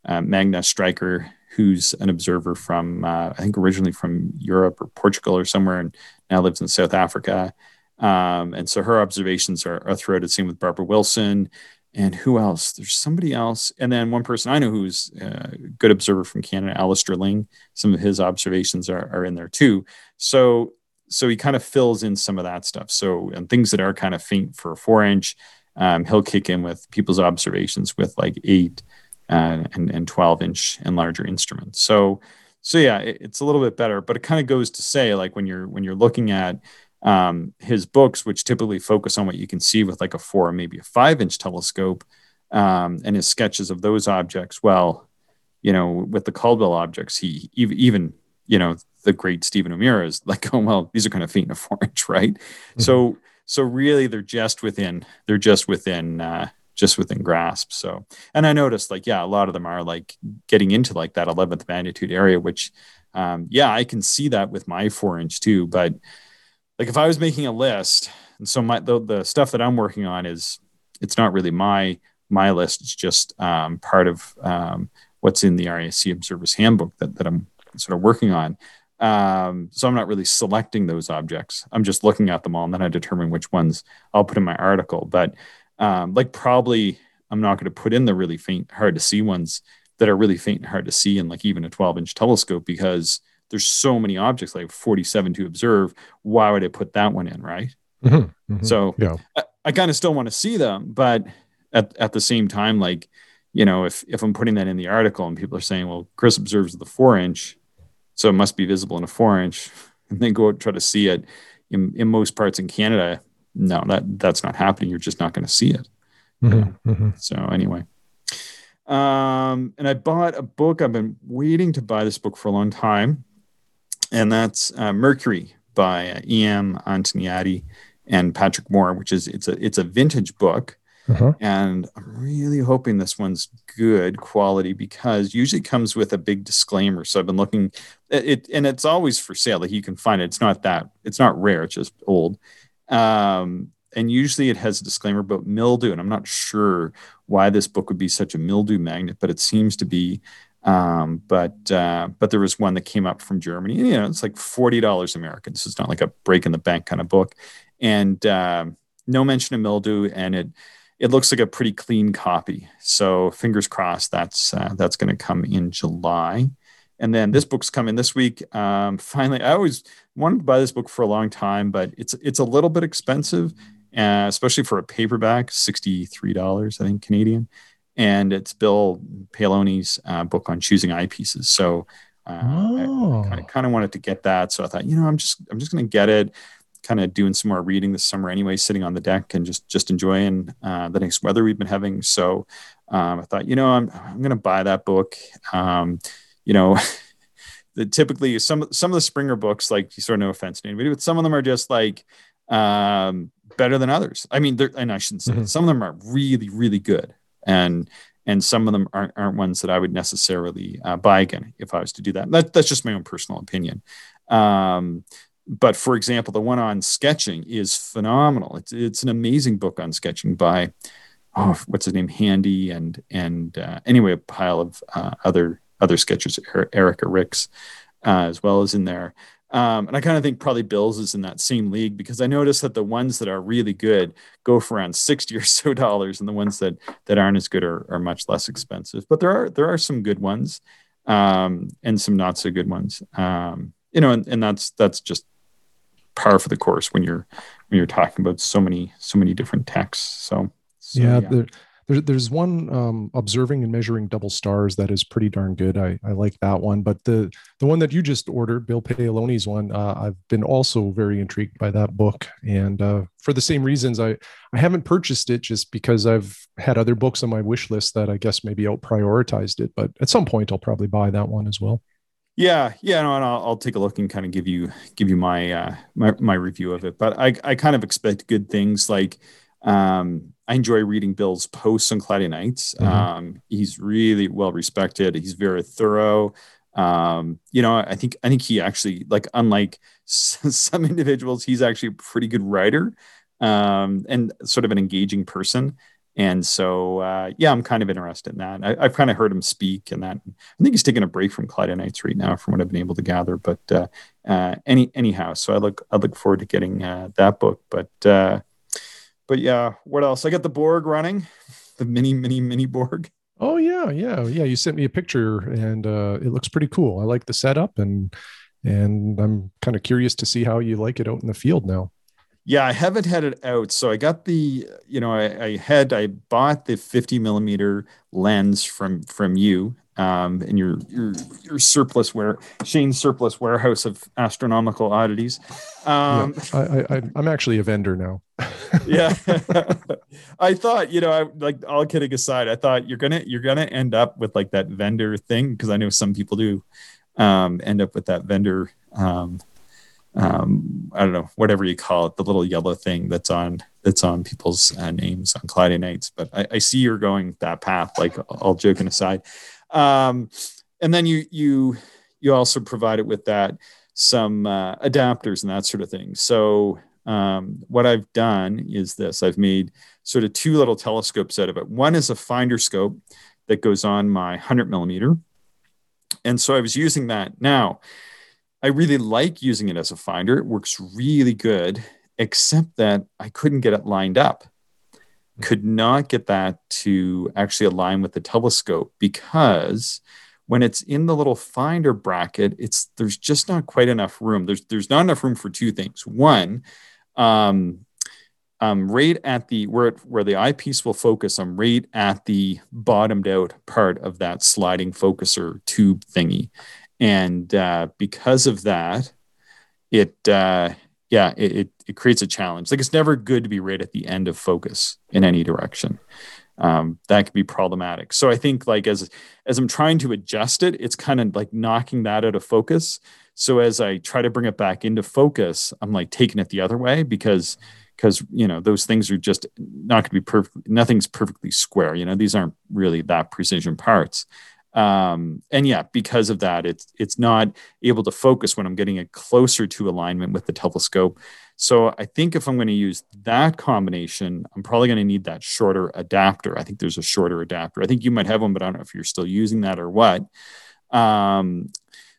uh, Magda Streicher, who's an observer from uh, I think originally from Europe or Portugal or somewhere, and now lives in South Africa. Um, and so her observations are, are throughout. Same with Barbara Wilson and who else? There's somebody else, and then one person I know who's a good observer from Canada, Alister Ling. Some of his observations are, are in there too. So so he kind of fills in some of that stuff. So and things that are kind of faint for a four inch, um, he'll kick in with people's observations with like eight uh, and and twelve inch and larger instruments. So so yeah, it, it's a little bit better, but it kind of goes to say like when you're when you're looking at um, his books, which typically focus on what you can see with like a four, maybe a five inch telescope, um, and his sketches of those objects. Well, you know, with the Caldwell objects, he even, you know, the great Stephen O'Meara is like, oh, well, these are kind of feet in a four inch, right? Mm-hmm. So, so really they're just within, they're just within, uh, just within grasp. So, and I noticed like, yeah, a lot of them are like getting into like that 11th magnitude area, which, um, yeah, I can see that with my four inch too, but, like if I was making a list, and so my the, the stuff that I'm working on is it's not really my my list. It's just um, part of um, what's in the RASC Observer's Handbook that, that I'm sort of working on. Um, so I'm not really selecting those objects. I'm just looking at them all, and then I determine which ones I'll put in my article. But um, like probably I'm not going to put in the really faint, hard to see ones that are really faint and hard to see in like even a 12 inch telescope because there's so many objects like 47 to observe. Why would I put that one in, right? Mm-hmm, mm-hmm, so yeah. I, I kind of still want to see them, but at, at the same time, like, you know, if if I'm putting that in the article and people are saying, well, Chris observes the four inch, so it must be visible in a four inch, and then go out and try to see it in, in most parts in Canada, no, that that's not happening. You're just not going to see it. Mm-hmm, mm-hmm. So anyway, um, and I bought a book. I've been waiting to buy this book for a long time, and that's uh, Mercury by uh, E.M. Antoniadi and Patrick Moore, which is it's a it's a vintage book. Uh-huh. And I'm really hoping this one's good quality because usually comes with a big disclaimer. So I've been looking it, it and it's always for sale. Like you can find it. It's not that it's not rare, it's just old. Um, and usually it has a disclaimer about mildew. And I'm not sure why this book would be such a mildew magnet, but it seems to be. Um, but uh, but there was one that came up from Germany. You know, it's like forty dollars American. So it's not like a break in the bank kind of book, and uh, no mention of mildew. And it it looks like a pretty clean copy. So fingers crossed that's uh, that's going to come in July. And then this book's coming this week. Um, finally, I always wanted to buy this book for a long time, but it's it's a little bit expensive, uh, especially for a paperback, sixty three dollars, I think Canadian. And it's Bill Paolini's uh, book on choosing eyepieces. So uh, oh. I kind of wanted to get that. So I thought, you know, I'm just I'm just going to get it kind of doing some more reading this summer anyway, sitting on the deck and just just enjoying uh, the nice weather we've been having. So um, I thought, you know, I'm I'm going to buy that book. Um, you know, the typically some some of the Springer books, like you sort of no offense to anybody, but some of them are just like um, better than others. I mean, and I shouldn't say mm-hmm. some of them are really really good, and and some of them aren't, aren't ones that I would necessarily uh, buy again if I was to do that. that that's just my own personal opinion. Um, but for example, the one on sketching is phenomenal. It's it's an amazing book on sketching by oh what's his name Handy and and uh, anyway a pile of uh, other other sketchers Erika Rix uh, as well as in there. Um, and I kind of think probably Bills is in that same league because I noticed that the ones that are really good go for around sixty or so dollars, and the ones that that aren't as good are, are much less expensive. But there are there are some good ones um, and some not so good ones. Um, you know, and, and that's that's just par for the course when you're when you're talking about so many so many different texts. So, so yeah, yeah. There, there, there's one um, observing and measuring double stars that is pretty darn good. I, I like that one. But the the one that you just ordered, Bill Paolini's one, uh, I've been also very intrigued by that book, and uh, for the same reasons, I I haven't purchased it just because I've had other books on my wish list that I guess maybe out prioritized it. But at some point, I'll probably buy that one as well. Yeah, yeah, no, and I'll, I'll, take a look and kind of give you give you my uh, my my review of it. But I I kind of expect good things. Like um, I enjoy reading Bill's posts on Cloudy Nights. Mm-hmm. Um, he's really well respected. He's very thorough. Um, you know, I think I think he actually like unlike some individuals, he's actually a pretty good writer um, and sort of an engaging person. And so, uh, yeah, I'm kind of interested in that. I, have kind of heard him speak, and that I think he's taking a break from Cloudy Nights right now, from what I've been able to gather. But uh, uh, any anyhow, so I look I look forward to getting uh, that book. But uh, but yeah, what else? I got the Borg running, the mini mini mini Borg. Oh yeah, yeah, yeah. You sent me a picture, and uh, it looks pretty cool. I like the setup, and and I'm kind of curious to see how you like it out in the field now. Yeah, I haven't had it out. So I got the, you know, I, I had I bought the 50 millimeter lens from from you um, in your your your surplus where Shane's surplus warehouse of astronomical oddities. Um, yeah, I, I I'm actually a vendor now. yeah, I thought you know, I like all kidding aside, I thought you're gonna you're gonna end up with like that vendor thing because I know some people do um, end up with that vendor um, um, I don't know, whatever you call it, the little yellow thing that's on that's on people's uh, names on cloudy nights. But I, I, see you're going that path. Like all joking aside, um, and then you you you also provide it with that some uh, adapters and that sort of thing. So um, what I've done is this: I've made sort of two little telescopes out of it. One is a finder scope that goes on my 100 millimeter, and so I was using that now I really like using it as a finder. It works really good, except that I couldn't get it lined up. Could not get that to actually align with the telescope because when it's in the little finder bracket, it's there's just not quite enough room. There's there's not enough room for two things. One, um, um, right at the where it, where the eyepiece will focus, I'm right at the bottomed out part of that sliding focuser tube thingy, and uh, because of that, it uh, yeah it, it, it creates a challenge. Like it's never good to be right at the end of focus in any direction. Um, that could be problematic. So I think like as as I'm trying to adjust it, it's kind of like knocking that out of focus. So as I try to bring it back into focus, I'm like taking it the other way because because you know those things are just not going to be perfect nothing's perfectly square you know these aren't really that precision parts um, and yeah because of that it's it's not able to focus when i'm getting it closer to alignment with the telescope so i think if i'm going to use that combination i'm probably going to need that shorter adapter i think there's a shorter adapter i think you might have one but i don't know if you're still using that or what um,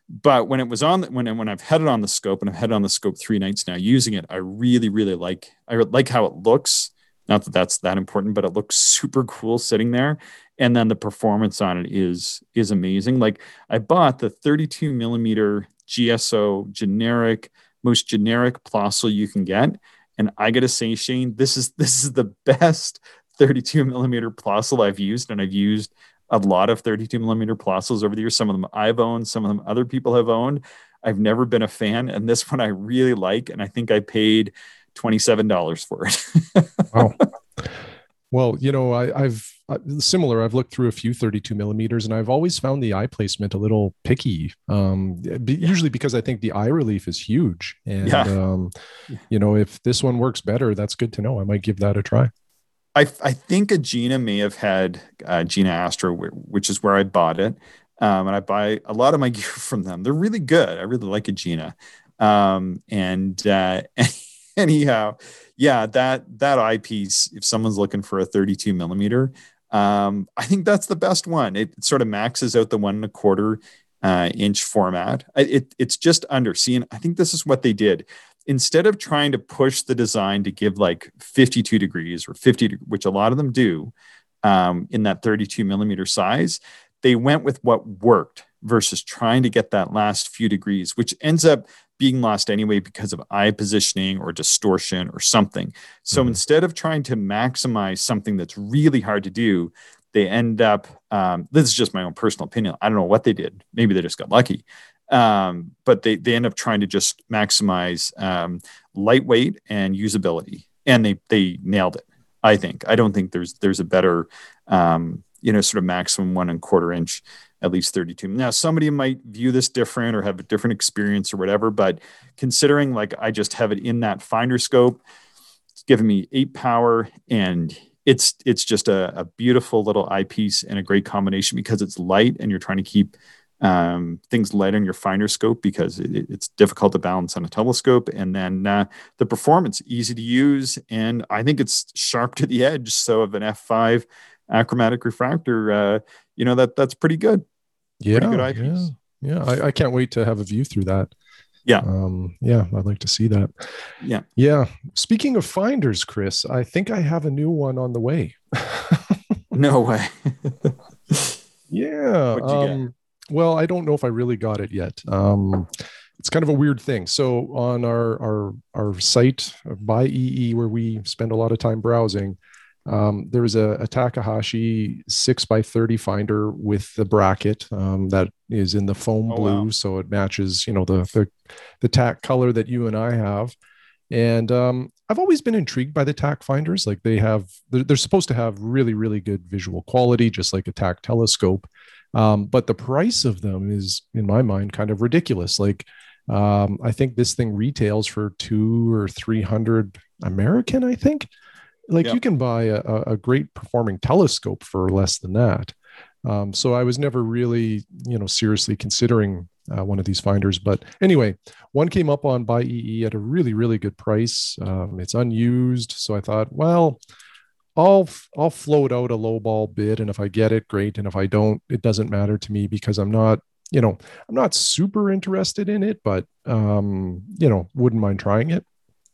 but when it was on when when I've had it on the scope and I've had it on the scope three nights now using it, I really really like I like how it looks. Not that that's that important, but it looks super cool sitting there. And then the performance on it is is amazing. Like I bought the 32 millimeter GSO generic, most generic Plössl you can get, and I gotta say, Shane, this is this is the best 32 millimeter Plössl I've used, and I've used a lot of 32 millimeter Plössls over the years. Some of them I've owned, some of them other people have owned. I've never been a fan, and this one I really like, and I think I paid $27 for it. wow. Well, you know, I, have similar. I've looked through a few 32 millimeters, and I've always found the eye placement a little picky. Um, be. Usually because I think the eye relief is huge, and yeah. um, you know, if this one works better, that's good to know. I might give that a try. I, I think Agena may have had uh, Agena Astro, which is where I bought it. Um, and I buy a lot of my gear from them. They're really good. I really like Agena. Um, and uh, anyhow, yeah, that that eyepiece. If someone's looking for a 32 millimeter, um, I think that's the best one. It sort of maxes out the one and a quarter uh, inch format. It, it's just under. See, and I think this is what they did instead of trying to push the design to give like 52 degrees or 50, which a lot of them do um, in that 32 millimeter size, they went with what worked versus trying to get that last few degrees, which ends up being lost anyway because of eye positioning or distortion or something. So mm-hmm. instead of trying to maximize something that's really hard to do, they end up, um, this is just my own personal opinion. I don't know what they did. Maybe they just got lucky um, but they, they end up trying to just maximize um, lightweight and usability and they they nailed it i think i don't think there's there's a better um, you know sort of maximum one and quarter inch at least 32 now somebody might view this different or have a different experience or whatever but considering like i just have it in that finder scope it's giving me eight power and it's it's just a, a beautiful little eyepiece and a great combination because it's light and you're trying to keep um, things light on your finder scope because it, it's difficult to balance on a telescope. And then uh, the performance, easy to use. And I think it's sharp to the edge. So of an F5 achromatic refractor, uh, you know, that that's pretty good. Yeah. Pretty good. Yeah. yeah. I, I can't wait to have a view through that. Yeah. Um, yeah, I'd like to see that. Yeah. Yeah. Speaking of finders, Chris, I think I have a new one on the way. no way. yeah. Um, well, I don't know if I really got it yet. Um, it's kind of a weird thing. So on our our our site Buyee, where we spend a lot of time browsing, um, there's a, a, Takahashi six by thirty finder with the bracket um, that is in the foam oh, blue, wow. so it matches you know the the the Tak color that you and I have. And um, I've always been intrigued by the Tak finders. Like they have, they're, they're supposed to have really, really good visual quality, just like a Tak telescope. Um, but the price of them is, in my mind, kind of ridiculous. Like, um, I think this thing retails for two or three hundred American. I think, like, yep. you can buy a, a, great performing telescope for less than that. Um, so I was never really, you know, seriously considering uh, one of these finders. But anyway, one came up on Buyee at a really, really good price. Um, it's unused, so I thought, well, I'll I'll float out a low ball bid, and if I get it, great. And if I don't, it doesn't matter to me because I'm not, you know, I'm not super interested in it, but um, you know, wouldn't mind trying it.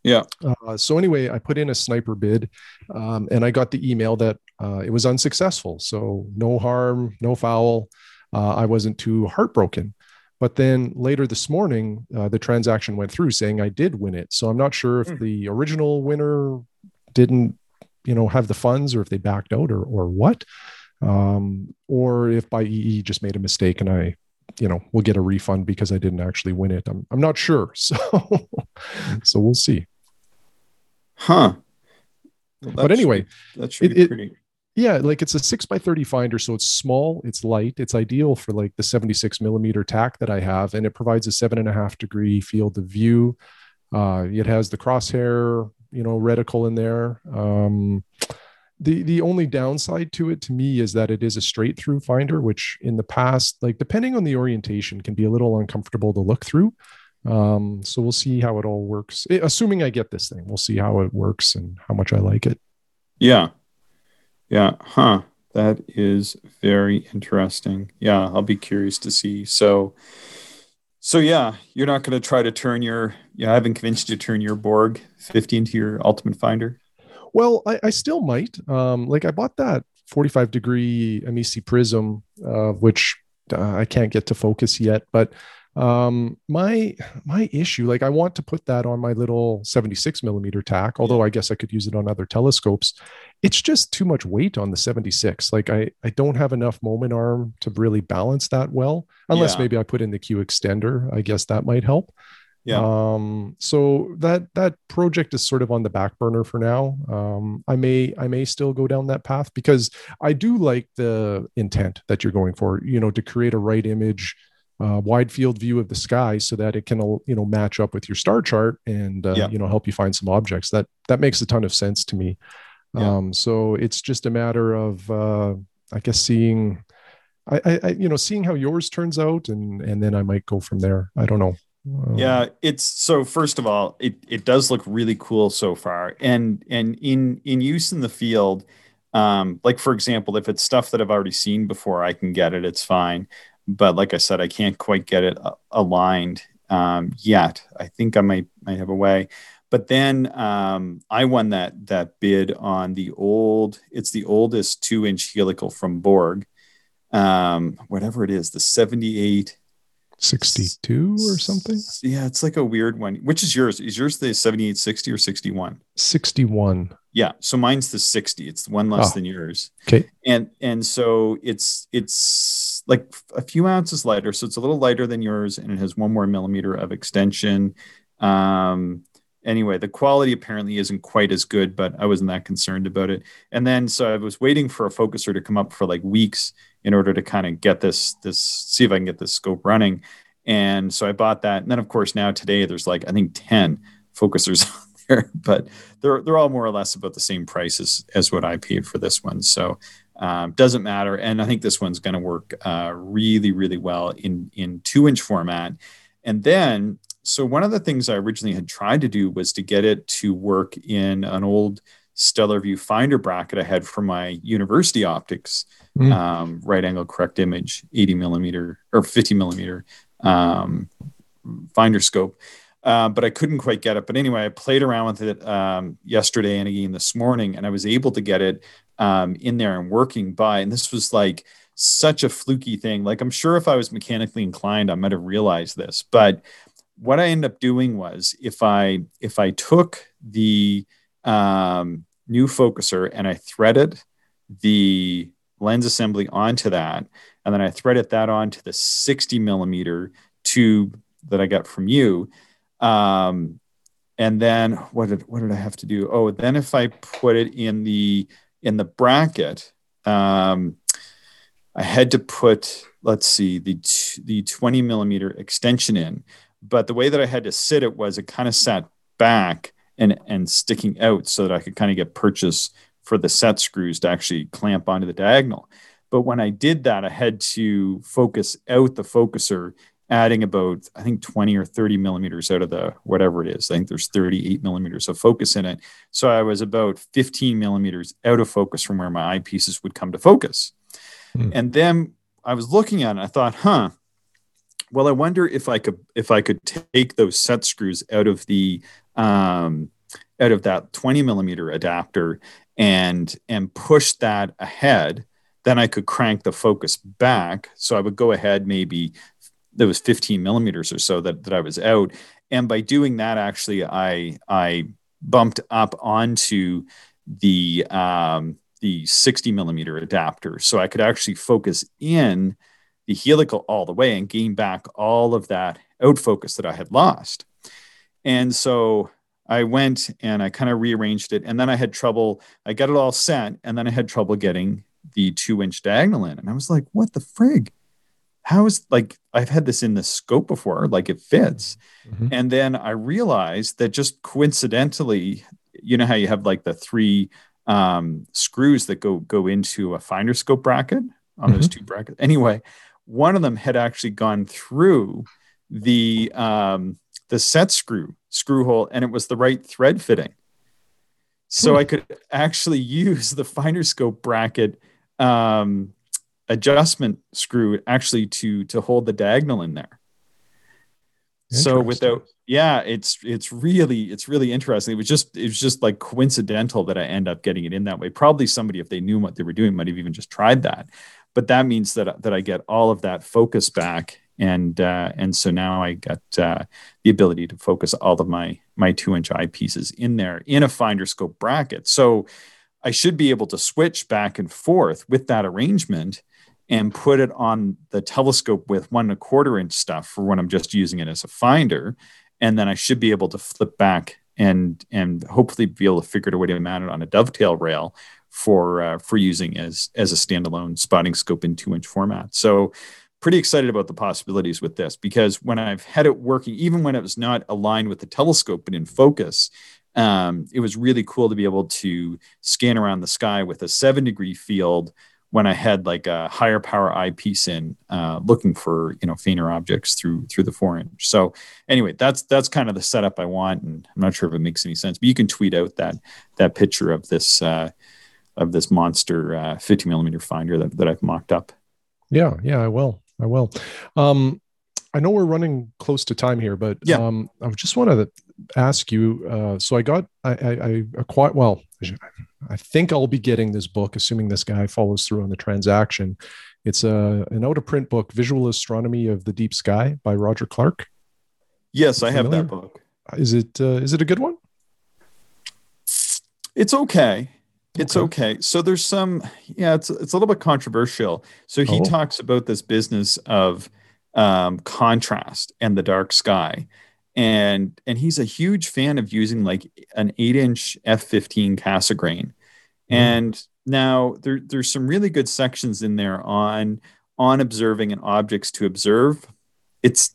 Yeah. Uh, so anyway, I put in a sniper bid, um, and I got the email that uh, it was unsuccessful. So no harm, no foul. Uh, I wasn't too heartbroken. But then later this morning, uh, the transaction went through saying I did win it. So I'm not sure if mm. the original winner didn't, you know, have the funds or if they backed out or or what, um, or if Buyee just made a mistake and I you know we'll get a refund because I didn't actually win it. I'm I'm not sure. So so we'll see. Huh. Well, but anyway, should, that should be pretty. yeah, like it's a six by 30 finder. So it's small, it's light, it's ideal for like the 76 millimeter Tak that I have, and it provides a seven and a half degree field of view. Uh, it has the crosshair, you know, reticle in there. Um, the the only downside to it to me is that it is a straight through finder which in the past like depending on the orientation can be a little uncomfortable to look through um, so we'll see how it all works. Assuming i get this thing we'll see how it works and how much i like it. Yeah. Yeah huh. That is very interesting. Yeah i'll be curious to see. So so yeah you're not going to try to turn your yeah i haven't convinced you to turn your borg 50 into your ultimate finder? Well, I, I still might. Um, like I bought that 45 degree Amici prism, uh, which uh, I can't get to focus yet, but um my my issue like i want to put that on my little 76 millimeter Tak although i guess i could use it on other telescopes it's just too much weight on the 76 like i i don't have enough moment arm to really balance that well unless yeah. maybe i put in the q extender i guess that might help yeah. Um, so that that project is sort of on the back burner for now. Um, I may I may still go down that path because I do like the intent that you're going for. You know, to create a right image, uh, wide field view of the sky, so that it can you know match up with your star chart and uh, yeah. you know help you find some objects. That that makes a ton of sense to me. Yeah. Um, so it's just a matter of uh, I guess seeing. I, I, you know, seeing how yours turns out, and and then I might go from there. I don't know yeah it's so first of all it, it does look really cool so far and and in in use in the field um like for example if it's stuff that i've already seen before i can get it it's fine but like i said i can't quite get it aligned um yet i think i might might have a way but then um, I won that that bid on the old. It's the oldest two inch helical from Borg, um, whatever it is, the seventy eight 62 or something. Yeah, it's like a weird one. Which is yours? Is yours the 7860 or 61? 61. Yeah, so mine's the 60. It's one less oh. than yours. Okay. And and so it's it's like a few ounces lighter, so it's a little lighter than yours and it has one more millimeter of extension. Um anyway, the quality apparently isn't quite as good, but I wasn't that concerned about it. And then so I was waiting for a focuser to come up for like weeks in order to kind of get this this see if I can get this scope running. And so I bought that. And then of course now today there's like I think 10 focusers on there, but they're they're all more or less about the same price as, as what I paid for this one. So um, doesn't matter. And I think this one's going to work uh, really, really well in in two inch format. And then, so one of the things I originally had tried to do was to get it to work in an old stellar viewfinder bracket I had for my university optics mm. um, right angle correct image 80 millimeter or 50 millimeter um, finder scope. Uh, but I couldn't quite get it. But anyway, I played around with it um, yesterday and again this morning, and I was able to get it um, in there and working by. And this was like such a fluky thing. Like I'm sure if I was mechanically inclined, I might have realized this. But what I ended up doing was if I if I took the um, new focuser and I threaded the lens assembly onto that. And then I threaded that onto the 60 millimeter tube that I got from you. Um, and then what did what did I have to do? Oh, then if I put it in the in the bracket, um, I had to put let's see the the 20 millimeter extension in. But the way that I had to sit it was it kind of sat back and and sticking out so that I could kind of get purchase for the set screws to actually clamp onto the diagonal. But when I did that, I had to focus out the focuser, adding about, I think, 20 or 30 millimeters out of the whatever it is. I think there's 38 millimeters of focus in it. So I was about 15 millimeters out of focus from where my eyepieces would come to focus. Mm. And then I was looking at it, I thought, huh, well, I wonder if I could if I could take those set screws out of the um, out of that 20 millimeter adapter and and push that ahead then i could crank the focus back so i would go ahead maybe there was 15 millimeters or so that, that i was out and by doing that actually i i bumped up onto the um, the 60 millimeter adapter so i could actually focus in the helical all the way and gain back all of that out focus that i had lost and so I went and I kind of rearranged it. And then I had trouble, I got it all set. And then I had trouble getting the two inch diagonal in. And I was like, what the frig? How is like, I've had this in the scope before, like it fits. Mm-hmm. And then I realized that just coincidentally, you know how you have like the three um, screws that go go into a finder scope bracket on mm-hmm. those two brackets. Anyway, one of them had actually gone through the um, the set screw screw hole and it was the right thread fitting. So hmm. I could actually use the finder scope bracket um, adjustment screw actually to to hold the diagonal in there. So without yeah, it's it's really it's really interesting. It was just it was just like coincidental that I end up getting it in that way. Probably somebody if they knew what they were doing might have even just tried that. But that means that that I get all of that focus back and uh, and so now I got uh, the ability to focus all of my my two inch eyepieces in there in a finder scope bracket. So I should be able to switch back and forth with that arrangement and put it on the telescope with one and a quarter inch stuff for when I'm just using it as a finder, and then I should be able to flip back and and hopefully be able to figure out a way to mount it on a dovetail rail for uh, for using as as a standalone spotting scope in two inch format. So pretty excited about the possibilities with this because when I've had it working, even when it was not aligned with the telescope but in focus, um, it was really cool to be able to scan around the sky with a seven degree field when I had like a higher power eyepiece in, uh, looking for you know fainter objects through through the four inch. So anyway, that's that's kind of the setup I want, and I'm not sure if it makes any sense, but you can tweet out that that picture of this uh, of this monster uh, 50 millimeter finder that, that I've mocked up. Yeah, yeah, I will. I will. Um, I know we're running close to time here, but yeah. um, I just want to ask you. Uh, so I got, I, I, I acquired, well, I think I'll be getting this book, assuming this guy follows through on the transaction. It's a an out of print book, Visual Astronomy of the Deep Sky by Roger Clark. Yes, I have that book. Is it uh, is it a good one? It's okay. It's okay. okay. So there's some, yeah, it's it's a little bit controversial. So he oh. talks about this business of um, contrast and the dark sky, and and he's a huge fan of using like an eight inch f15 Cassegrain, mm. and now there there's some really good sections in there on on observing and objects to observe. It's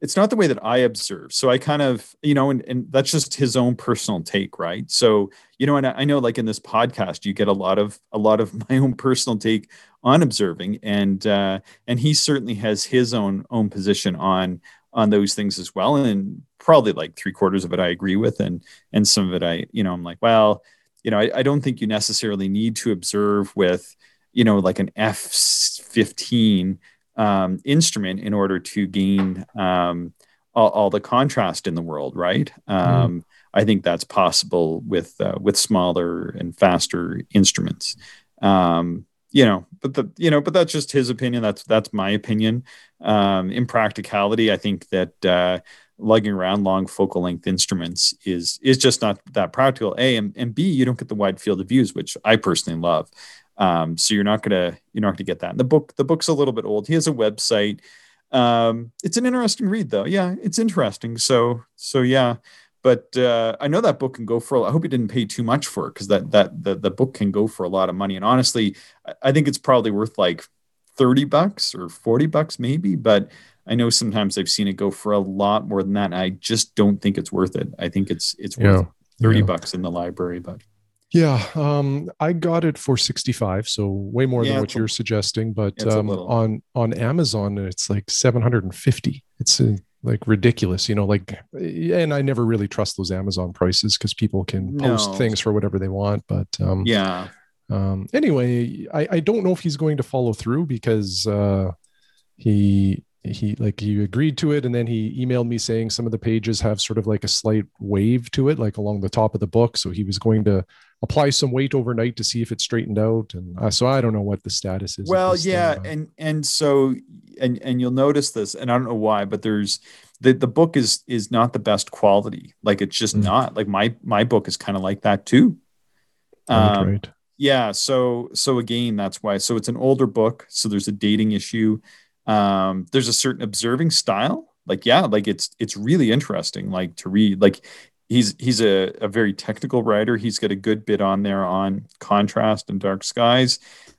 it's not the way that I observe. So I kind of, you know, and, and that's just his own personal take, right? So, you know, and I, I know like in this podcast, you get a lot of a lot of my own personal take on observing. And uh and he certainly has his own own position on on those things as well. And probably like three quarters of it I agree with. And and some of it I, you know, I'm like, well, you know, I, I don't think you necessarily need to observe with, you know, like an F 15 um, instrument in order to gain um, all, all, the contrast in the world, right? Um, mm. I think that's possible with uh, with smaller and faster instruments. Um, you know, but the you know, but that's just his opinion. That's that's my opinion. Um, in practicality, I think that uh, lugging around long focal length instruments is is just not that practical. A and, and B, you don't get the wide field of views, which I personally love. Um, so you're not gonna you're not gonna get that. And the book the book's a little bit old. He has a website. Um, it's an interesting read though. Yeah, it's interesting. So so yeah. But uh, I know that book can go for. I hope you didn't pay too much for it because that that the, the book can go for a lot of money. And honestly, I think it's probably worth like thirty bucks or forty bucks maybe. But I know sometimes I've seen it go for a lot more than that. And I just don't think it's worth it. I think it's it's worth yeah, thirty yeah. bucks in the library, but yeah, um, I got it for 65, so way more yeah, than what you're a, suggesting. But um, on on Amazon, it's like 750. It's uh, like ridiculous, you know. Like, and I never really trust those Amazon prices because people can post no. things for whatever they want. But um, yeah. Um, anyway, I, I don't know if he's going to follow through because uh, he he like he agreed to it and then he emailed me saying some of the pages have sort of like a slight wave to it like along the top of the book. So he was going to apply some weight overnight to see if it straightened out and uh, so i don't know what the status is well yeah thing, and and so and and you'll notice this and i don't know why but there's the the book is is not the best quality. Like it's just mm. not. Like my my book is kind of like that too. Um, right. yeah so so again that's why so it's an older book so there's a dating issue um, there's a certain observing style. Like yeah like it's it's really interesting like to read like he's he's a, a very technical writer. He's got a good bit on there on contrast and dark skies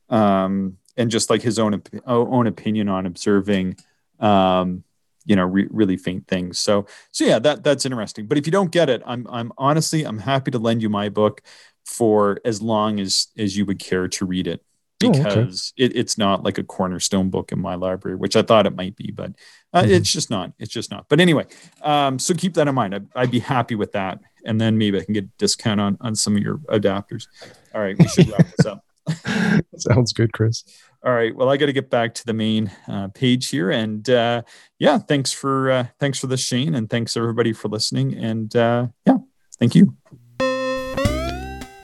um, and just like his own own opinion on observing um, you know re- really faint things. So so yeah that that's interesting. But if you don't get it i'm i'm honestly i'm happy to lend you my book for as long as as you would care to read it because oh, okay. it, it's not like a cornerstone book in my library, which I thought it might be, but uh, mm-hmm. it's just not. It's just not. But anyway, um, so keep that in mind. I, would be happy with that, and then maybe I can get a discount on on some of your adapters. All right, we should wrap this up. Sounds good, Chris. All right. Well, I got to get back to the main uh, page here, and uh, yeah, thanks for uh, thanks for this, Shane, and thanks everybody for listening. And uh, yeah, thank you.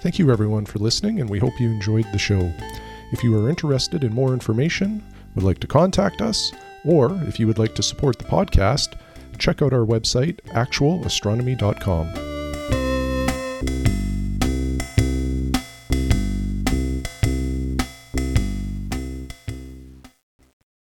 Thank you, everyone, for listening, and we hope you enjoyed the show. If you are interested in more information, would like to contact us, or if you would like to support the podcast, check out our website, actualastronomy.com.